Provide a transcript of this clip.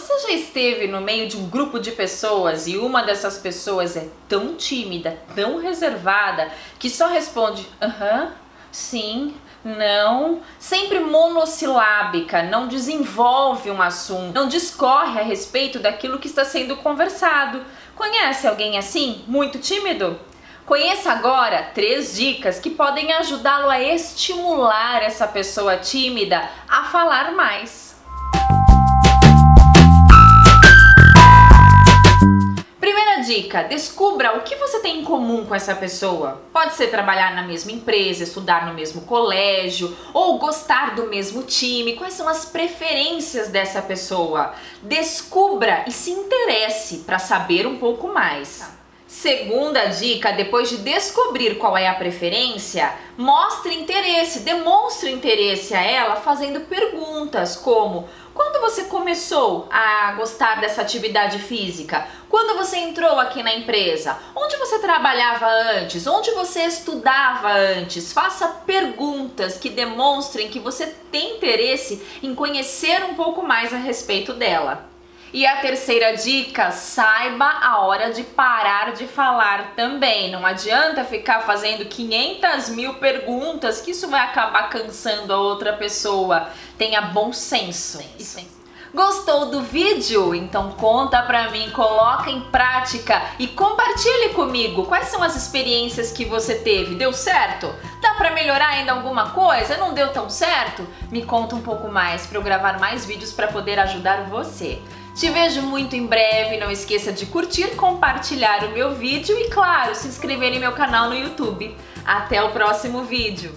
Você já esteve no meio de um grupo de pessoas e uma dessas pessoas é tão tímida, tão reservada, que só responde aham, sim, não, sempre monossilábica, não desenvolve um assunto, não discorre a respeito daquilo que está sendo conversado. Conhece alguém assim, muito tímido? Conheça agora três dicas que podem ajudá-lo a estimular essa pessoa tímida a falar mais. Dica: descubra o que você tem em comum com essa pessoa. Pode ser trabalhar na mesma empresa, estudar no mesmo colégio ou gostar do mesmo time. Quais são as preferências dessa pessoa? Descubra e se interesse para saber um pouco mais. Segunda dica, depois de descobrir qual é a preferência, mostre interesse, demonstre interesse a ela fazendo perguntas como: quando você começou a gostar dessa atividade física? Quando você entrou aqui na empresa? Onde você trabalhava antes? Onde você estudava antes? Faça perguntas que demonstrem que você tem interesse em conhecer um pouco mais a respeito dela. E a terceira dica, saiba a hora de parar de falar também. Não adianta ficar fazendo 500 mil perguntas, que isso vai acabar cansando a outra pessoa. Tenha bom senso. Gostou do vídeo? Então conta pra mim, coloca em prática e compartilhe comigo quais são as experiências que você teve. Deu certo? Dá pra melhorar ainda alguma coisa? Não deu tão certo? Me conta um pouco mais para eu gravar mais vídeos para poder ajudar você. Te vejo muito em breve, não esqueça de curtir, compartilhar o meu vídeo e, claro, se inscrever em meu canal no YouTube. Até o próximo vídeo!